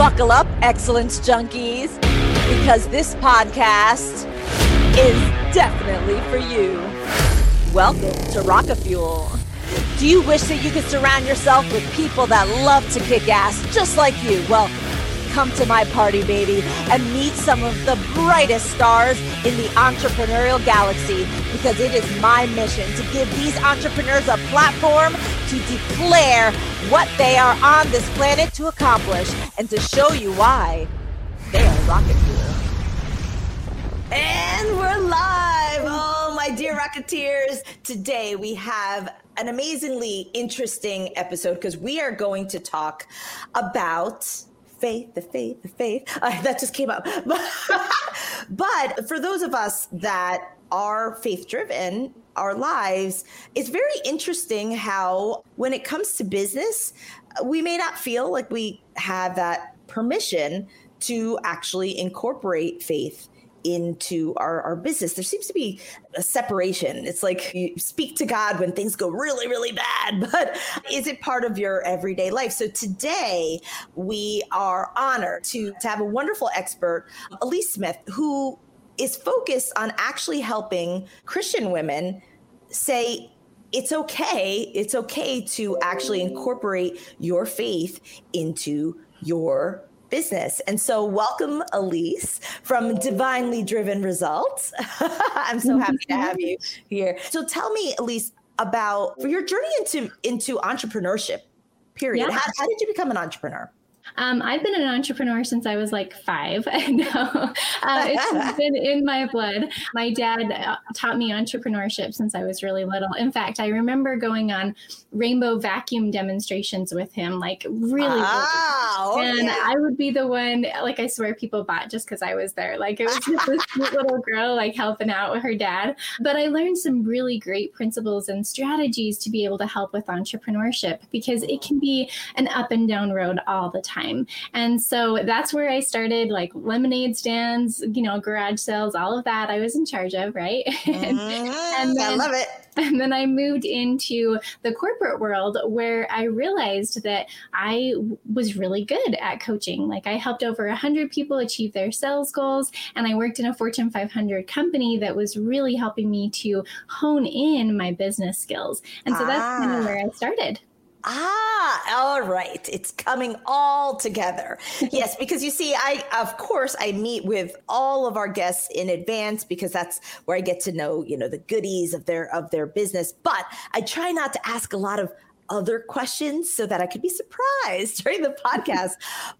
Buckle up, excellence junkies, because this podcast is definitely for you. Welcome to Rocket Fuel. Do you wish that you could surround yourself with people that love to kick ass just like you? Well, come to my party, baby, and meet some of the brightest stars in the entrepreneurial galaxy because it is my mission to give these entrepreneurs a platform to declare what they are on this planet to accomplish and to show you why they are rocket fuel. And we're live. Oh, my dear Rocketeers. Today we have an amazingly interesting episode because we are going to talk about faith, the faith, the faith. Uh, that just came up. but for those of us that are faith driven, our lives, it's very interesting how when it comes to business, we may not feel like we have that permission to actually incorporate faith into our, our business. There seems to be a separation. It's like you speak to god when things go really really bad but is it part of your everyday life? So today we are honored to, to have a wonderful expert elise smith who is focused on actually helping christian women say it's okay it's okay to actually incorporate your faith into your business. And so, welcome, Elise from Divinely Driven Results. I'm so happy to have you here. So, tell me, Elise, about your journey into into entrepreneurship. Period. Yeah. How, how did you become an entrepreneur? Um, I've been an entrepreneur since I was like five. no, uh, it's been in my blood. My dad uh, taught me entrepreneurship since I was really little. In fact, I remember going on rainbow vacuum demonstrations with him, like really. Oh, and yeah. I would be the one, like I swear people bought just because I was there. Like it was just this cute little girl, like helping out with her dad. But I learned some really great principles and strategies to be able to help with entrepreneurship because it can be an up and down road all the time time. And so that's where I started like lemonade stands, you know, garage sales, all of that I was in charge of, right? and, mm-hmm. and then, I love it. And then I moved into the corporate world where I realized that I was really good at coaching. Like I helped over 100 people achieve their sales goals. And I worked in a Fortune 500 company that was really helping me to hone in my business skills. And so that's ah. kind of where I started. Ah, all right. It's coming all together. yes, because you see, I, of course, I meet with all of our guests in advance because that's where I get to know, you know, the goodies of their, of their business. But I try not to ask a lot of other questions so that I could be surprised during the podcast.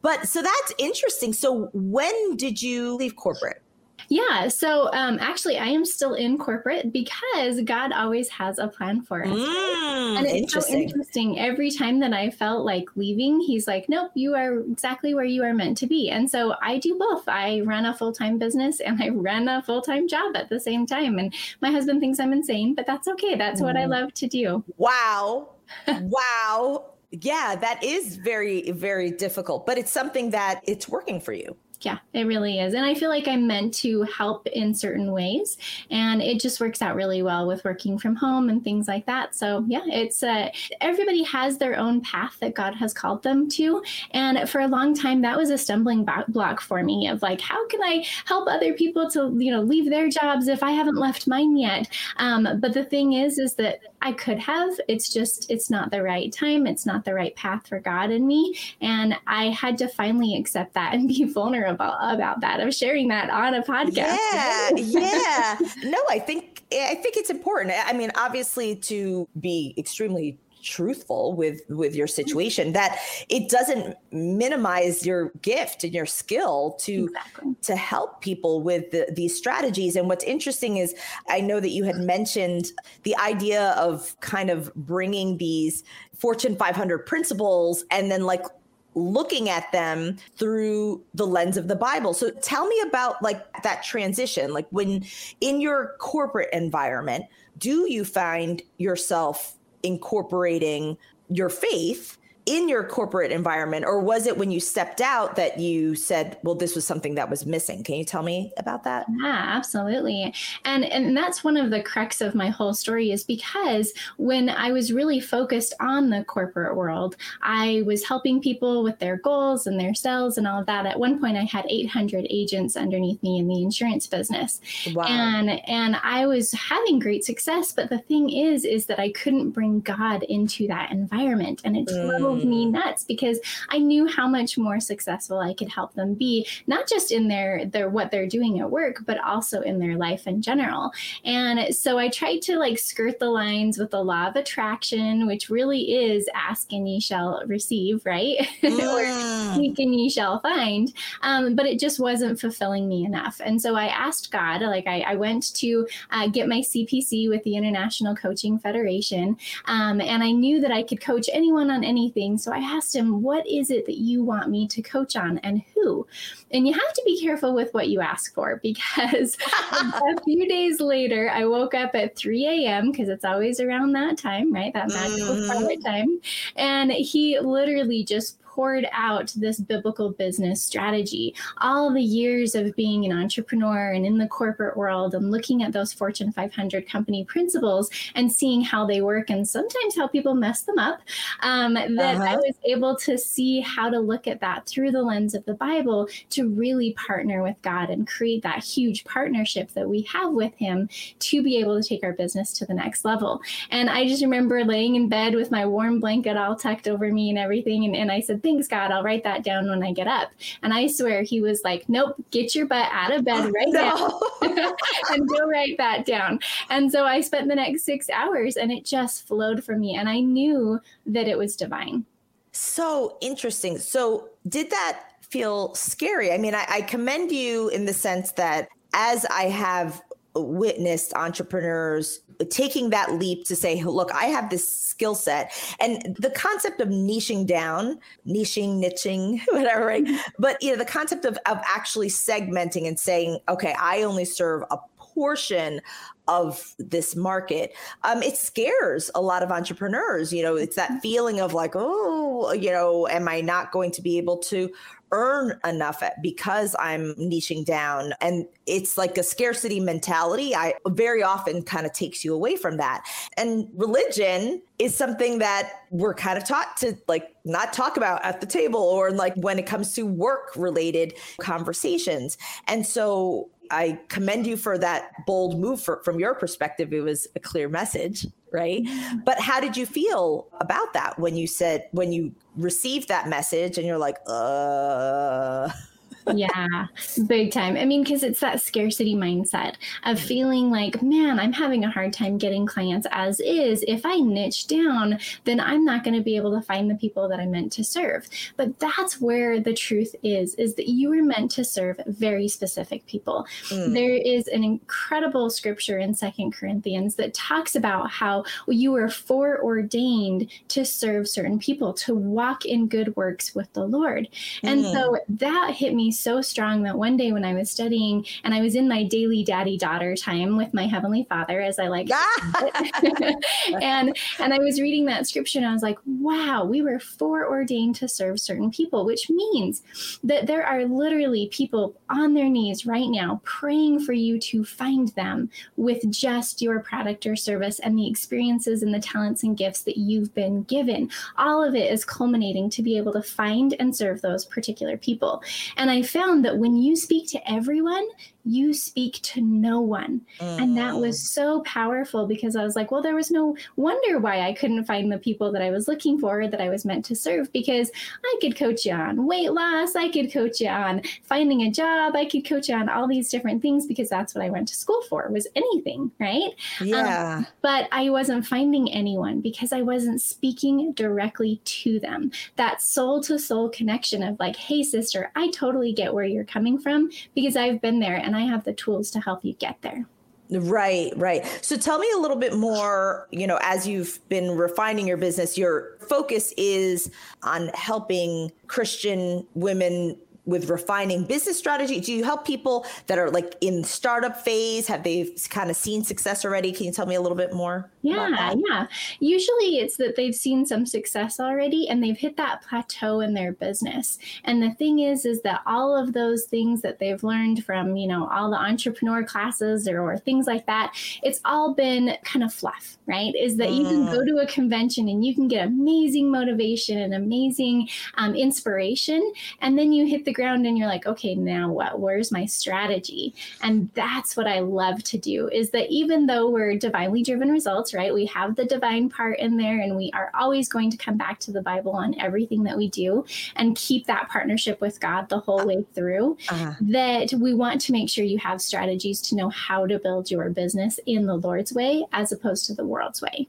but so that's interesting. So when did you leave corporate? Yeah. So um, actually, I am still in corporate because God always has a plan for us. Mm, and it's so interesting. Every time that I felt like leaving, He's like, nope, you are exactly where you are meant to be. And so I do both. I run a full time business and I run a full time job at the same time. And my husband thinks I'm insane, but that's okay. That's mm. what I mm. love to do. Wow. wow. Yeah, that is very, very difficult, but it's something that it's working for you. Yeah, it really is. And I feel like I'm meant to help in certain ways. And it just works out really well with working from home and things like that. So, yeah, it's uh, everybody has their own path that God has called them to. And for a long time, that was a stumbling block for me of like, how can I help other people to, you know, leave their jobs if I haven't left mine yet? Um, but the thing is, is that I could have. It's just, it's not the right time. It's not the right path for God and me. And I had to finally accept that and be vulnerable about about that of sharing that on a podcast. Yeah, yeah. no, I think I think it's important. I mean, obviously, to be extremely truthful with with your situation that it doesn't minimize your gift and your skill to exactly. to help people with the, these strategies and what's interesting is i know that you had mentioned the idea of kind of bringing these fortune 500 principles and then like looking at them through the lens of the Bible. So tell me about like that transition. Like when in your corporate environment, do you find yourself incorporating your faith in your corporate environment, or was it when you stepped out that you said, well, this was something that was missing? Can you tell me about that? Yeah, absolutely. And and that's one of the crux of my whole story is because when I was really focused on the corporate world, I was helping people with their goals and their sales and all of that. At one point I had 800 agents underneath me in the insurance business. Wow. And and I was having great success, but the thing is is that I couldn't bring God into that environment and it drove mm. Mm. me nuts because I knew how much more successful I could help them be, not just in their their what they're doing at work, but also in their life in general. And so I tried to like skirt the lines with the law of attraction, which really is ask and ye shall receive, right? Mm. Seek and ye shall find. Um, but it just wasn't fulfilling me enough. And so I asked God, like I, I went to uh, get my CPC with the International Coaching Federation. Um, and I knew that I could coach anyone on anything. So I asked him, what is it that you want me to coach on and who? And you have to be careful with what you ask for because a few days later, I woke up at 3 a.m. because it's always around that time, right? That magical mm-hmm. time. And he literally just poured out this biblical business strategy. All the years of being an entrepreneur and in the corporate world and looking at those Fortune 500 company principles and seeing how they work and sometimes how people mess them up, um, that uh-huh. I was able to see how to look at that through the lens of the Bible to really partner with God and create that huge partnership that we have with Him to be able to take our business to the next level. And I just remember laying in bed with my warm blanket all tucked over me and everything. And, and I said, thanks, God. I'll write that down when I get up. And I swear he was like, nope, get your butt out of bed oh, right now and go write that down. And so I spent the next six hours and it just flowed for me. And I knew that it was divine. So interesting. So, did that feel scary? I mean, I, I commend you in the sense that as I have witnessed entrepreneurs taking that leap to say, look, I have this skill set. And the concept of niching down, niching, niching, whatever, right? but you know, the concept of, of actually segmenting and saying, okay, I only serve a portion of this market um, it scares a lot of entrepreneurs you know it's that feeling of like oh you know am i not going to be able to earn enough because I'm niching down. And it's like a scarcity mentality. I very often kind of takes you away from that. And religion is something that we're kind of taught to like not talk about at the table or like when it comes to work related conversations. And so I commend you for that bold move for, from your perspective. It was a clear message, right? Mm-hmm. But how did you feel about that when you said, when you received that message and you're like, uh, yeah, big time. I mean, because it's that scarcity mindset of mm. feeling like, man, I'm having a hard time getting clients as is. If I niche down, then I'm not going to be able to find the people that I'm meant to serve. But that's where the truth is, is that you were meant to serve very specific people. Mm. There is an incredible scripture in Second Corinthians that talks about how you were foreordained to serve certain people, to walk in good works with the Lord. And mm. so that hit me so strong that one day when I was studying and I was in my daily daddy daughter time with my heavenly father, as I like, and and I was reading that scripture and I was like, wow, we were foreordained to serve certain people, which means that there are literally people on their knees right now praying for you to find them with just your product or service and the experiences and the talents and gifts that you've been given. All of it is culminating to be able to find and serve those particular people. And I I found that when you speak to everyone, you speak to no one. Mm. And that was mm. so powerful because I was like, well, there was no wonder why I couldn't find the people that I was looking for that I was meant to serve because I could coach you on weight loss, I could coach you on finding a job, I could coach you on all these different things because that's what I went to school for was anything, right? Um, yeah. Um, but I wasn't finding anyone because I wasn't speaking directly to them. That soul to soul connection of like, hey, sister, I totally get where you're coming from because I've been there and I have the tools to help you get there. Right, right. So tell me a little bit more, you know, as you've been refining your business, your focus is on helping Christian women with refining business strategy? Do you help people that are like in startup phase? Have they kind of seen success already? Can you tell me a little bit more? Yeah, yeah. Usually it's that they've seen some success already and they've hit that plateau in their business. And the thing is, is that all of those things that they've learned from, you know, all the entrepreneur classes or, or things like that, it's all been kind of fluff, right? Is that mm. you can go mm. to a convention and you can get amazing motivation and amazing um, inspiration. And then you hit the ground and you're like, okay, now what? Where's my strategy? And that's what I love to do is that even though we're divinely driven results, right? We have the divine part in there and we are always going to come back to the Bible on everything that we do and keep that partnership with God the whole way through. Uh-huh. That we want to make sure you have strategies to know how to build your business in the Lord's way as opposed to the world's way.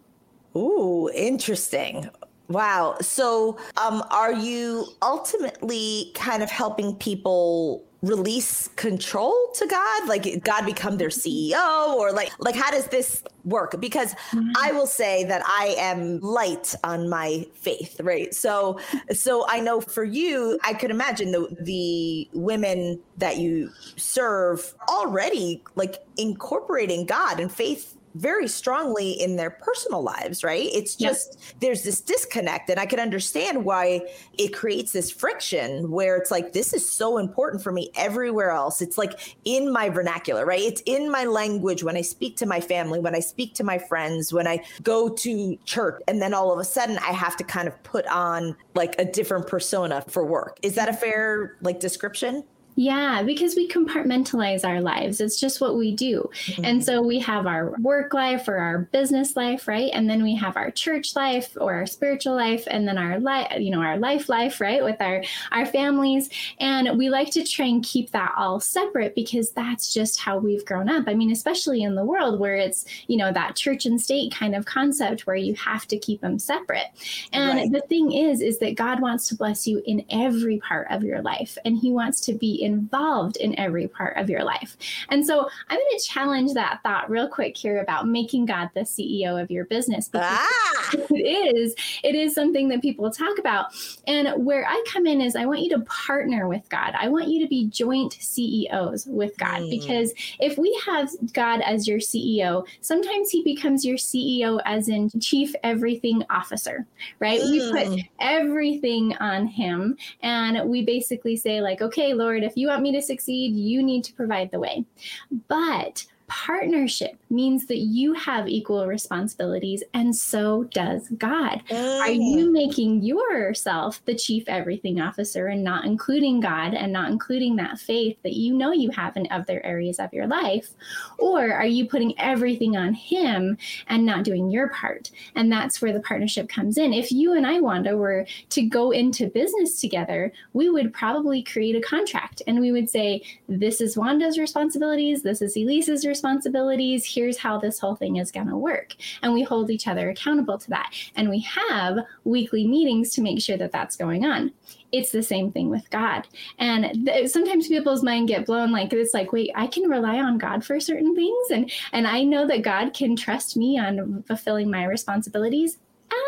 Ooh, interesting. Wow. So, um, are you ultimately kind of helping people release control to God? Like God become their CEO or like like how does this work? Because mm-hmm. I will say that I am light on my faith, right? So so I know for you, I could imagine the the women that you serve already like incorporating God and faith very strongly in their personal lives, right? It's just there's this disconnect, and I can understand why it creates this friction where it's like, this is so important for me everywhere else. It's like in my vernacular, right? It's in my language when I speak to my family, when I speak to my friends, when I go to church, and then all of a sudden I have to kind of put on like a different persona for work. Is that a fair like description? Yeah, because we compartmentalize our lives. It's just what we do. Mm-hmm. And so we have our work life or our business life, right? And then we have our church life or our spiritual life and then our life, you know, our life life, right? With our our families. And we like to try and keep that all separate because that's just how we've grown up. I mean, especially in the world where it's, you know, that church and state kind of concept where you have to keep them separate. And right. the thing is is that God wants to bless you in every part of your life and he wants to be involved in every part of your life. And so I'm going to challenge that thought real quick here about making God the CEO of your business because ah! it is it is something that people talk about. And where I come in is I want you to partner with God. I want you to be joint CEOs with God mm. because if we have God as your CEO, sometimes he becomes your CEO as in chief everything officer, right? Mm. We put mm. everything on him and we basically say like, "Okay, Lord, if if you want me to succeed, you need to provide the way. But partnership means that you have equal responsibilities and so does God. Are oh. you making yourself the chief everything officer and not including God and not including that faith that you know you have in other areas of your life? Or are you putting everything on Him and not doing your part? And that's where the partnership comes in. If you and I, Wanda, were to go into business together, we would probably create a contract and we would say, This is Wanda's responsibilities, this is Elise's responsibilities responsibilities. Here's how this whole thing is going to work. And we hold each other accountable to that. And we have weekly meetings to make sure that that's going on. It's the same thing with God. And th- sometimes people's mind get blown like it's like, wait, I can rely on God for certain things. And, and I know that God can trust me on fulfilling my responsibilities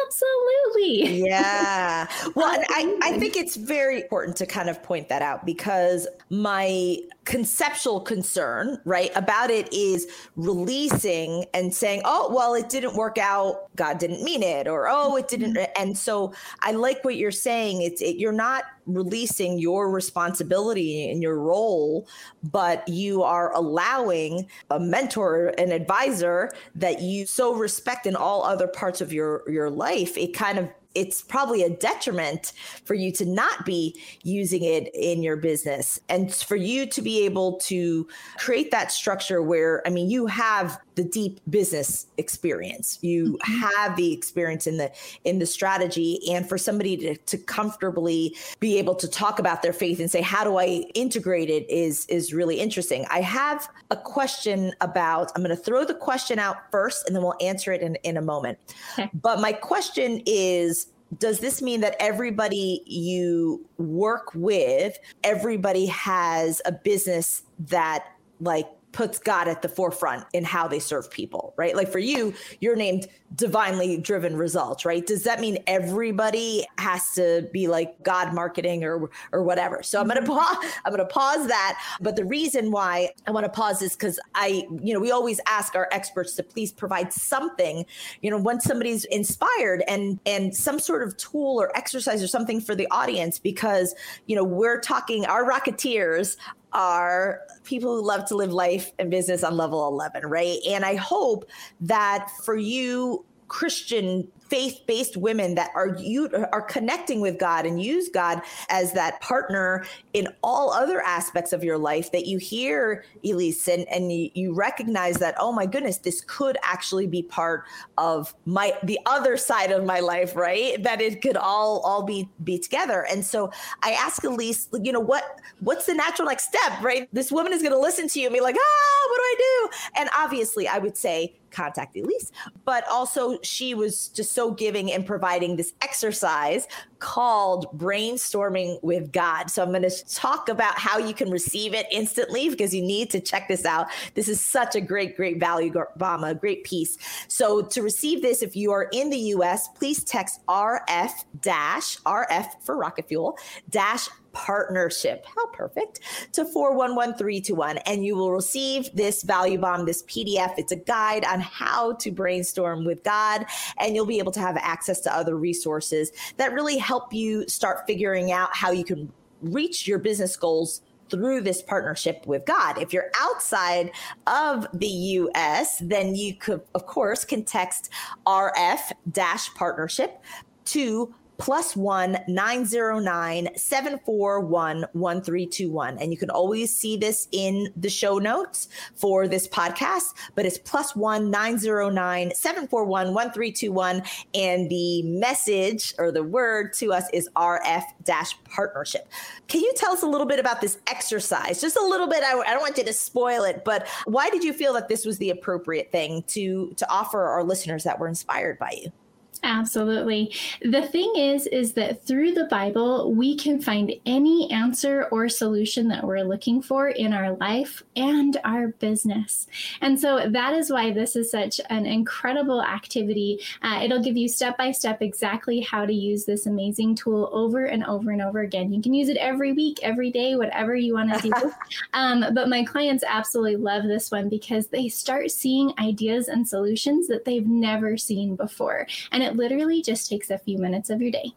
Absolutely. Yeah. Well, I, I think it's very important to kind of point that out because my conceptual concern, right, about it is releasing and saying, oh, well, it didn't work out. God didn't mean it, or oh, it didn't. Mm-hmm. And so I like what you're saying. It's it, you're not releasing your responsibility and your role, but you are allowing a mentor, an advisor that you so respect in all other parts of your your life. It kind of it's probably a detriment for you to not be using it in your business and for you to be able to create that structure where i mean you have the deep business experience you mm-hmm. have the experience in the in the strategy and for somebody to, to comfortably be able to talk about their faith and say how do i integrate it is is really interesting i have a question about i'm going to throw the question out first and then we'll answer it in, in a moment okay. but my question is does this mean that everybody you work with, everybody has a business that like puts God at the forefront in how they serve people, right? Like for you, you're named divinely driven results, right? Does that mean everybody has to be like God marketing or or whatever? So I'm gonna mm-hmm. pause. I'm gonna pause that. But the reason why I want to pause is because I, you know, we always ask our experts to please provide something, you know, once somebody's inspired and and some sort of tool or exercise or something for the audience because you know we're talking our rocketeers are people who love to live life and business on level 11, right? And I hope that for you, Christian faith-based women that are you are connecting with God and use God as that partner in all other aspects of your life that you hear Elise and, and you, recognize that oh my goodness this could actually be part of my the other side of my life right? That it could all all be be together. And so I ask Elise you know what what's the natural next step right? This woman is going to listen to you and be like ah what do I do? And obviously I would say contact Elise. But also, she was just so giving and providing this exercise called Brainstorming with God. So, I'm going to talk about how you can receive it instantly because you need to check this out. This is such a great, great value bomb, a great piece. So, to receive this, if you are in the US, please text RF dash RF for rocket fuel dash partnership. How perfect to 411321. And you will receive this value bomb, this PDF. It's a guide on how to brainstorm with God. And you'll be able to have access to other resources that really help you start figuring out how you can reach your business goals through this partnership with God. If you're outside of the US, then you could, of course, can text RF partnership to plus one nine zero nine seven four one one three two one. And you can always see this in the show notes for this podcast, but it's plus one nine zero nine seven four one one three two one. And the message or the word to us is RF dash partnership. Can you tell us a little bit about this exercise? Just a little bit. I, I don't want you to spoil it, but why did you feel that this was the appropriate thing to to offer our listeners that were inspired by you? Absolutely. The thing is, is that through the Bible, we can find any answer or solution that we're looking for in our life and our business. And so that is why this is such an incredible activity. Uh, it'll give you step by step exactly how to use this amazing tool over and over and over again. You can use it every week, every day, whatever you want to do. um, but my clients absolutely love this one because they start seeing ideas and solutions that they've never seen before. And it literally just takes a few minutes of your day.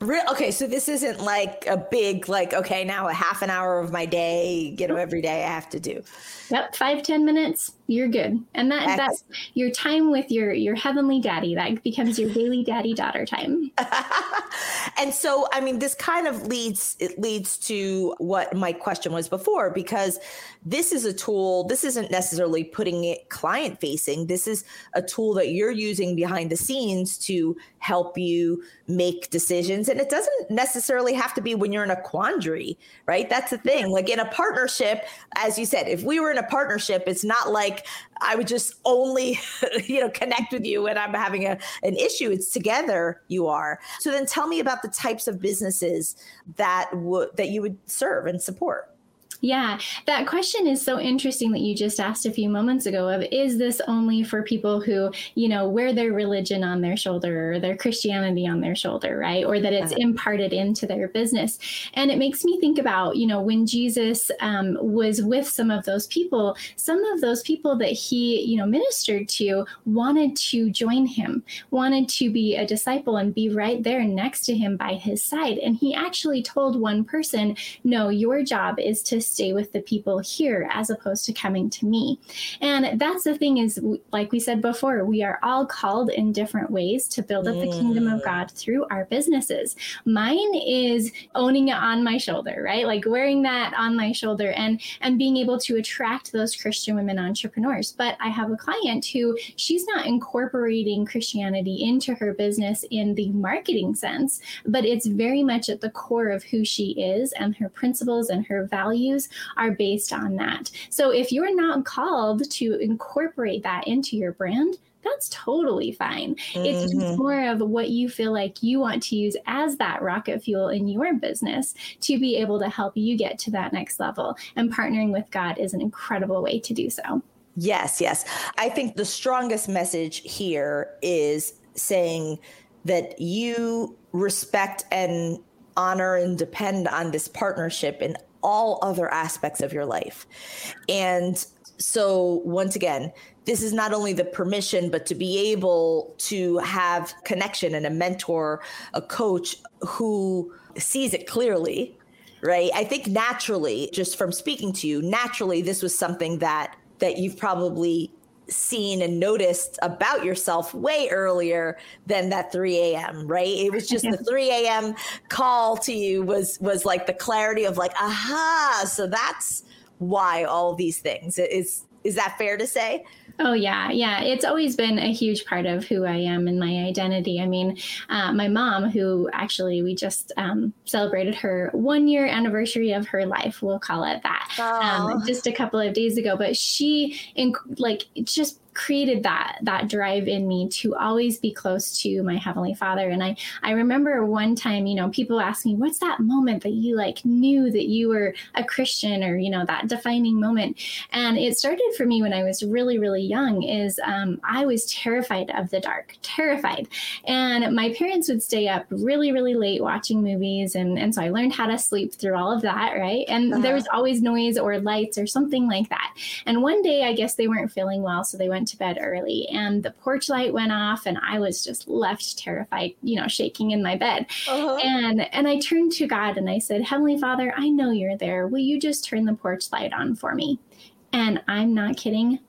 Real, okay, so this isn't like a big like okay now a half an hour of my day, you know, every day I have to do. Yep, five ten minutes, you're good, and that that's your time with your your heavenly daddy. That becomes your daily daddy daughter time. and so, I mean, this kind of leads it leads to what my question was before because this is a tool. This isn't necessarily putting it client facing. This is a tool that you're using behind the scenes to help you make decisions. And it doesn't necessarily have to be when you're in a quandary, right? That's the thing. Like in a partnership, as you said, if we were in a partnership, it's not like I would just only, you know, connect with you when I'm having a, an issue. It's together you are. So then tell me about the types of businesses that would that you would serve and support. Yeah, that question is so interesting that you just asked a few moments ago of is this only for people who, you know, wear their religion on their shoulder or their Christianity on their shoulder, right? Or that it's imparted into their business. And it makes me think about, you know, when Jesus um, was with some of those people, some of those people that he, you know, ministered to wanted to join him, wanted to be a disciple and be right there next to him by his side. And he actually told one person, no, your job is to stay with the people here as opposed to coming to me. And that's the thing is, like we said before, we are all called in different ways to build up the kingdom of mm. God through our businesses. Mine is owning it on my shoulder, right? Like wearing that on my shoulder and and being able to attract those Christian women entrepreneurs. But I have a client who she's not incorporating Christianity into her business in the marketing sense, but it's very much at the core of who she is and her principles and her values values are based on that. So if you're not called to incorporate that into your brand, that's totally fine. Mm-hmm. It's just mm-hmm. more of what you feel like you want to use as that rocket fuel in your business to be able to help you get to that next level. And partnering with God is an incredible way to do so. Yes, yes. I think the strongest message here is saying that you respect and honor and depend on this partnership in all other aspects of your life. And so, once again, this is not only the permission, but to be able to have connection and a mentor, a coach who sees it clearly, right? I think naturally, just from speaking to you, naturally, this was something that that you've probably seen and noticed about yourself way earlier than that 3 a.m right? It was just the 3 a.m call to you was was like the clarity of like aha so that's why all these things. Is is that fair to say Oh, yeah. Yeah. It's always been a huge part of who I am and my identity. I mean, uh, my mom, who actually we just um, celebrated her one year anniversary of her life, we'll call it that, um, just a couple of days ago. But she, in, like, just created that that drive in me to always be close to my heavenly father. And i i remember one time you know people ask me what's that moment that you like knew that you were a christian? or you know that defining moment. And it started for me when i was really really young is um, i was terrified of the dark terrified. And my parents would stay up really really late watching movies and and so i learned how to sleep through all of that right? And uh-huh. there was always noise or lights or something like that. And one day i guess they weren't feeling well so they went to bed early and the porch light went off and I was just left terrified, you know, shaking in my bed. Uh-huh. And and I turned to God and I said, "Heavenly Father, I know you're there. Will you just turn the porch light on for me?" And I'm not kidding,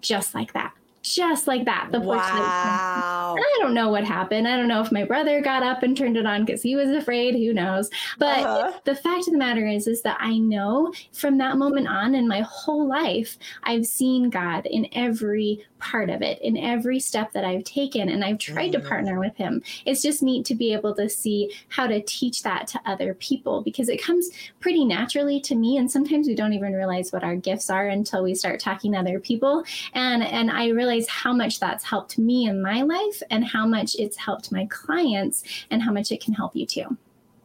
just like that just like that. The porch wow. I don't know what happened. I don't know if my brother got up and turned it on because he was afraid. Who knows? But uh-huh. the fact of the matter is, is that I know from that moment on in my whole life, I've seen God in every part of it in every step that I've taken. And I've tried mm-hmm. to partner with him. It's just neat to be able to see how to teach that to other people because it comes pretty naturally to me. And sometimes we don't even realize what our gifts are until we start talking to other people. And and I realize how much that's helped me in my life and how much it's helped my clients and how much it can help you too.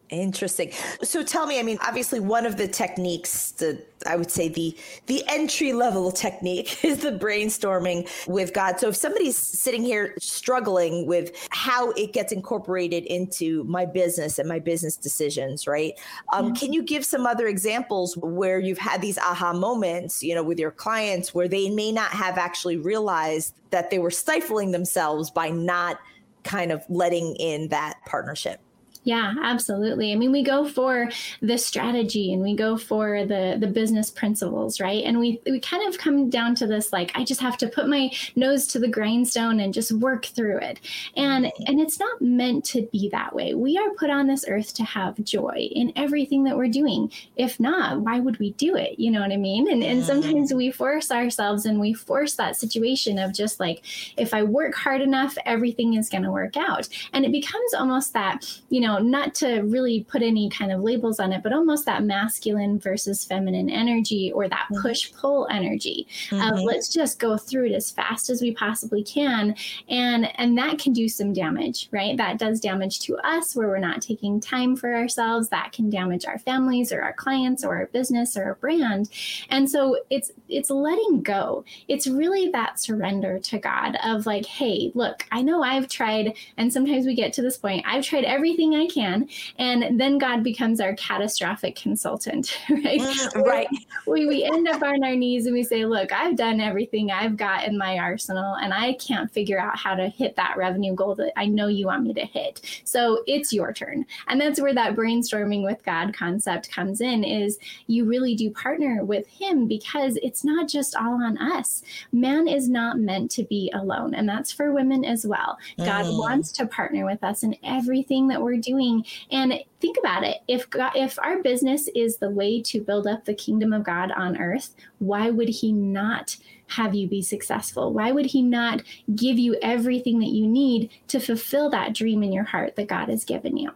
Interesting. So tell me, I mean, obviously one of the techniques, the I would say the the entry level technique is the brainstorming with God. So if somebody's sitting here struggling with how it gets incorporated into my business and my business decisions, right? Um, mm-hmm. Can you give some other examples where you've had these aha moments, you know, with your clients where they may not have actually realized that they were stifling themselves by not kind of letting in that partnership? Yeah, absolutely. I mean, we go for the strategy and we go for the the business principles, right? And we we kind of come down to this like I just have to put my nose to the grindstone and just work through it. And and it's not meant to be that way. We are put on this earth to have joy in everything that we're doing. If not, why would we do it? You know what I mean? And and mm-hmm. sometimes we force ourselves and we force that situation of just like if I work hard enough, everything is going to work out. And it becomes almost that, you know, not to really put any kind of labels on it, but almost that masculine versus feminine energy or that mm-hmm. push pull energy mm-hmm. of let's just go through it as fast as we possibly can. And, and that can do some damage, right? That does damage to us where we're not taking time for ourselves. That can damage our families or our clients or our business or our brand. And so it's, it's letting go. It's really that surrender to God of like, hey, look, I know I've tried, and sometimes we get to this point, I've tried everything I I can. And then God becomes our catastrophic consultant, right? Mm, right. We, we end up on our knees and we say, Look, I've done everything I've got in my arsenal, and I can't figure out how to hit that revenue goal that I know you want me to hit. So it's your turn. And that's where that brainstorming with God concept comes in is you really do partner with him because it's not just all on us. Man is not meant to be alone. And that's for women as well. God mm. wants to partner with us in everything that we're doing. And think about it. If God, if our business is the way to build up the kingdom of God on earth, why would he not have you be successful? Why would he not give you everything that you need to fulfill that dream in your heart that God has given you?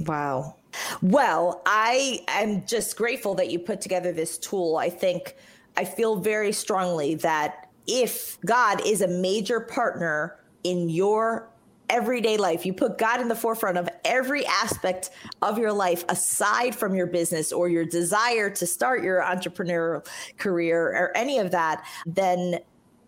Wow. Well, I am just grateful that you put together this tool. I think I feel very strongly that if God is a major partner in your everyday life, you put God in the forefront of every aspect of your life aside from your business or your desire to start your entrepreneurial career or any of that, then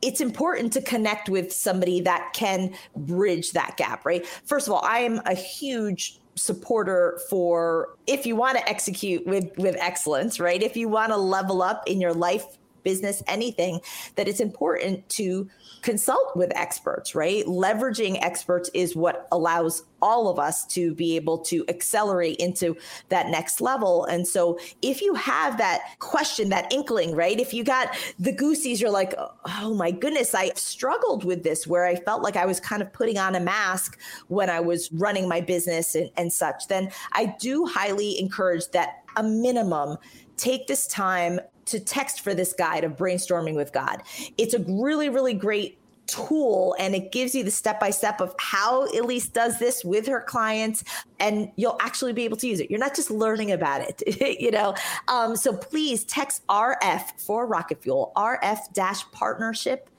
it's important to connect with somebody that can bridge that gap, right? First of all, I am a huge supporter for if you want to execute with with excellence, right? If you want to level up in your life, business, anything, that it's important to consult with experts, right? Leveraging experts is what allows all of us to be able to accelerate into that next level. And so if you have that question, that inkling, right? If you got the goosies, you're like, oh my goodness, I struggled with this where I felt like I was kind of putting on a mask when I was running my business and, and such, then I do highly encourage that a minimum take this time to text for this guide of brainstorming with God. It's a really, really great tool and it gives you the step by step of how Elise does this with her clients and you'll actually be able to use it. You're not just learning about it, you know. Um, so please text RF for Rocket Fuel, RF dash partnership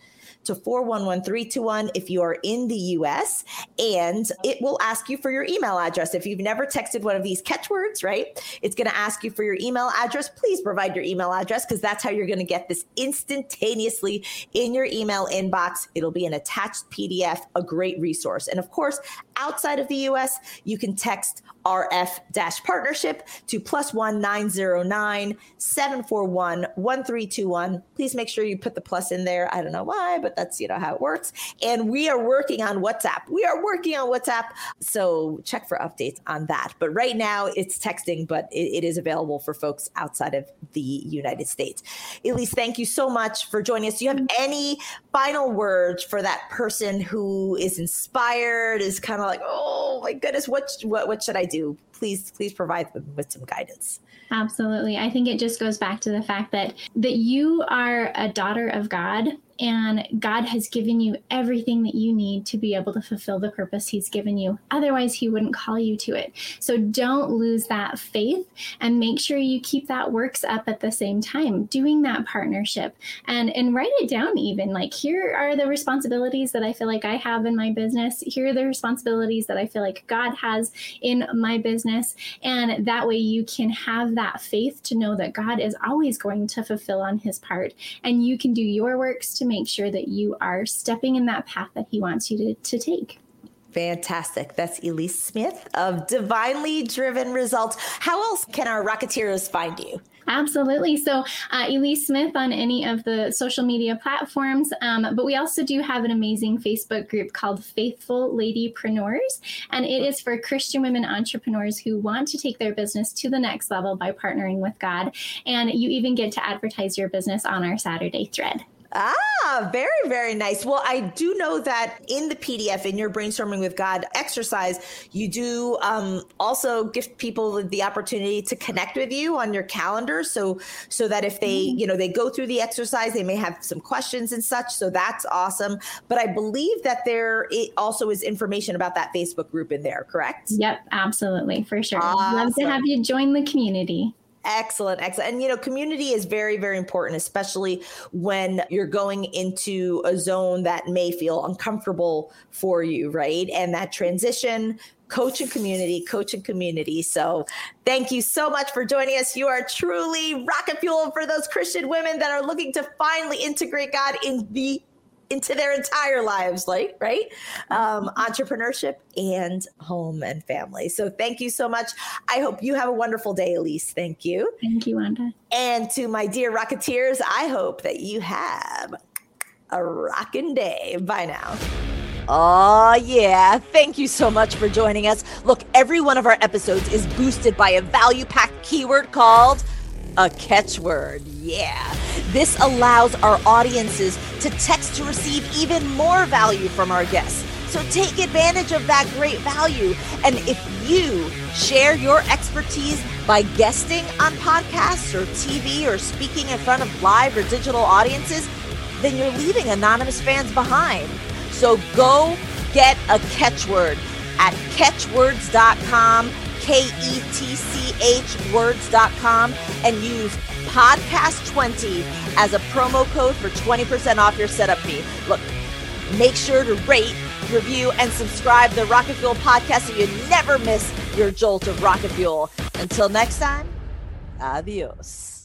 to 411321 if you are in the US. And it will ask you for your email address. If you've never texted one of these catchwords, right? It's going to ask you for your email address. Please provide your email address because that's how you're going to get this instantaneously in your email inbox. It'll be an attached PDF, a great resource. And of course, outside of the US, you can text RF partnership to plus one nine zero nine seven four one one three two one. Please make sure you put the plus in there. I don't know why, but that's you know how it works. And we are working on WhatsApp. We are working on WhatsApp. So check for updates on that. But right now it's texting, but it, it is available for folks outside of the United States. Elise, thank you so much for joining us. Do you have mm-hmm. any final words for that person who is inspired, is kind of like, oh my goodness, what what what should I do? Please, please provide them with some guidance. Absolutely. I think it just goes back to the fact that that you are a daughter of God and God has given you everything that you need to be able to fulfill the purpose He's given you. Otherwise, He wouldn't call you to it. So don't lose that faith and make sure you keep that works up at the same time, doing that partnership and, and write it down even. Like, here are the responsibilities that I feel like I have in my business. Here are the responsibilities that I feel like God has in my business. And that way you can have that faith to know that God is always going to fulfill on His part. And you can do your works to make sure that you are stepping in that path that He wants you to, to take. Fantastic. That's Elise Smith of Divinely Driven Results. How else can our Rocketeers find you? Absolutely. So, uh, Elise Smith on any of the social media platforms. Um, but we also do have an amazing Facebook group called Faithful Ladypreneurs. And it is for Christian women entrepreneurs who want to take their business to the next level by partnering with God. And you even get to advertise your business on our Saturday thread. Ah, very, very nice. Well, I do know that in the PDF, in your brainstorming with God exercise, you do um, also give people the opportunity to connect with you on your calendar. So, so that if they, mm-hmm. you know, they go through the exercise, they may have some questions and such. So that's awesome. But I believe that there it also is information about that Facebook group in there, correct? Yep, absolutely, for sure. Awesome. Love to have you join the community. Excellent, excellent. And you know, community is very, very important, especially when you're going into a zone that may feel uncomfortable for you, right? And that transition, coach and community, coach and community. So thank you so much for joining us. You are truly rocket fuel for those Christian women that are looking to finally integrate God in the into their entire lives, like right, um, entrepreneurship and home and family. So thank you so much. I hope you have a wonderful day, Elise. Thank you. Thank you, Wanda. And to my dear Rocketeers, I hope that you have a rocking day. Bye now. Oh, yeah. Thank you so much for joining us. Look, every one of our episodes is boosted by a value packed keyword called a catchword. Yeah. This allows our audiences to text to receive even more value from our guests. So take advantage of that great value. And if you share your expertise by guesting on podcasts or TV or speaking in front of live or digital audiences, then you're leaving anonymous fans behind. So go get a catchword at ketchwords.com K E T C H words.com, and use podcast20 as a promo code for 20% off your setup fee. Look, make sure to rate, review, and subscribe the Rocket Fuel podcast so you never miss your jolt of rocket fuel. Until next time, adios.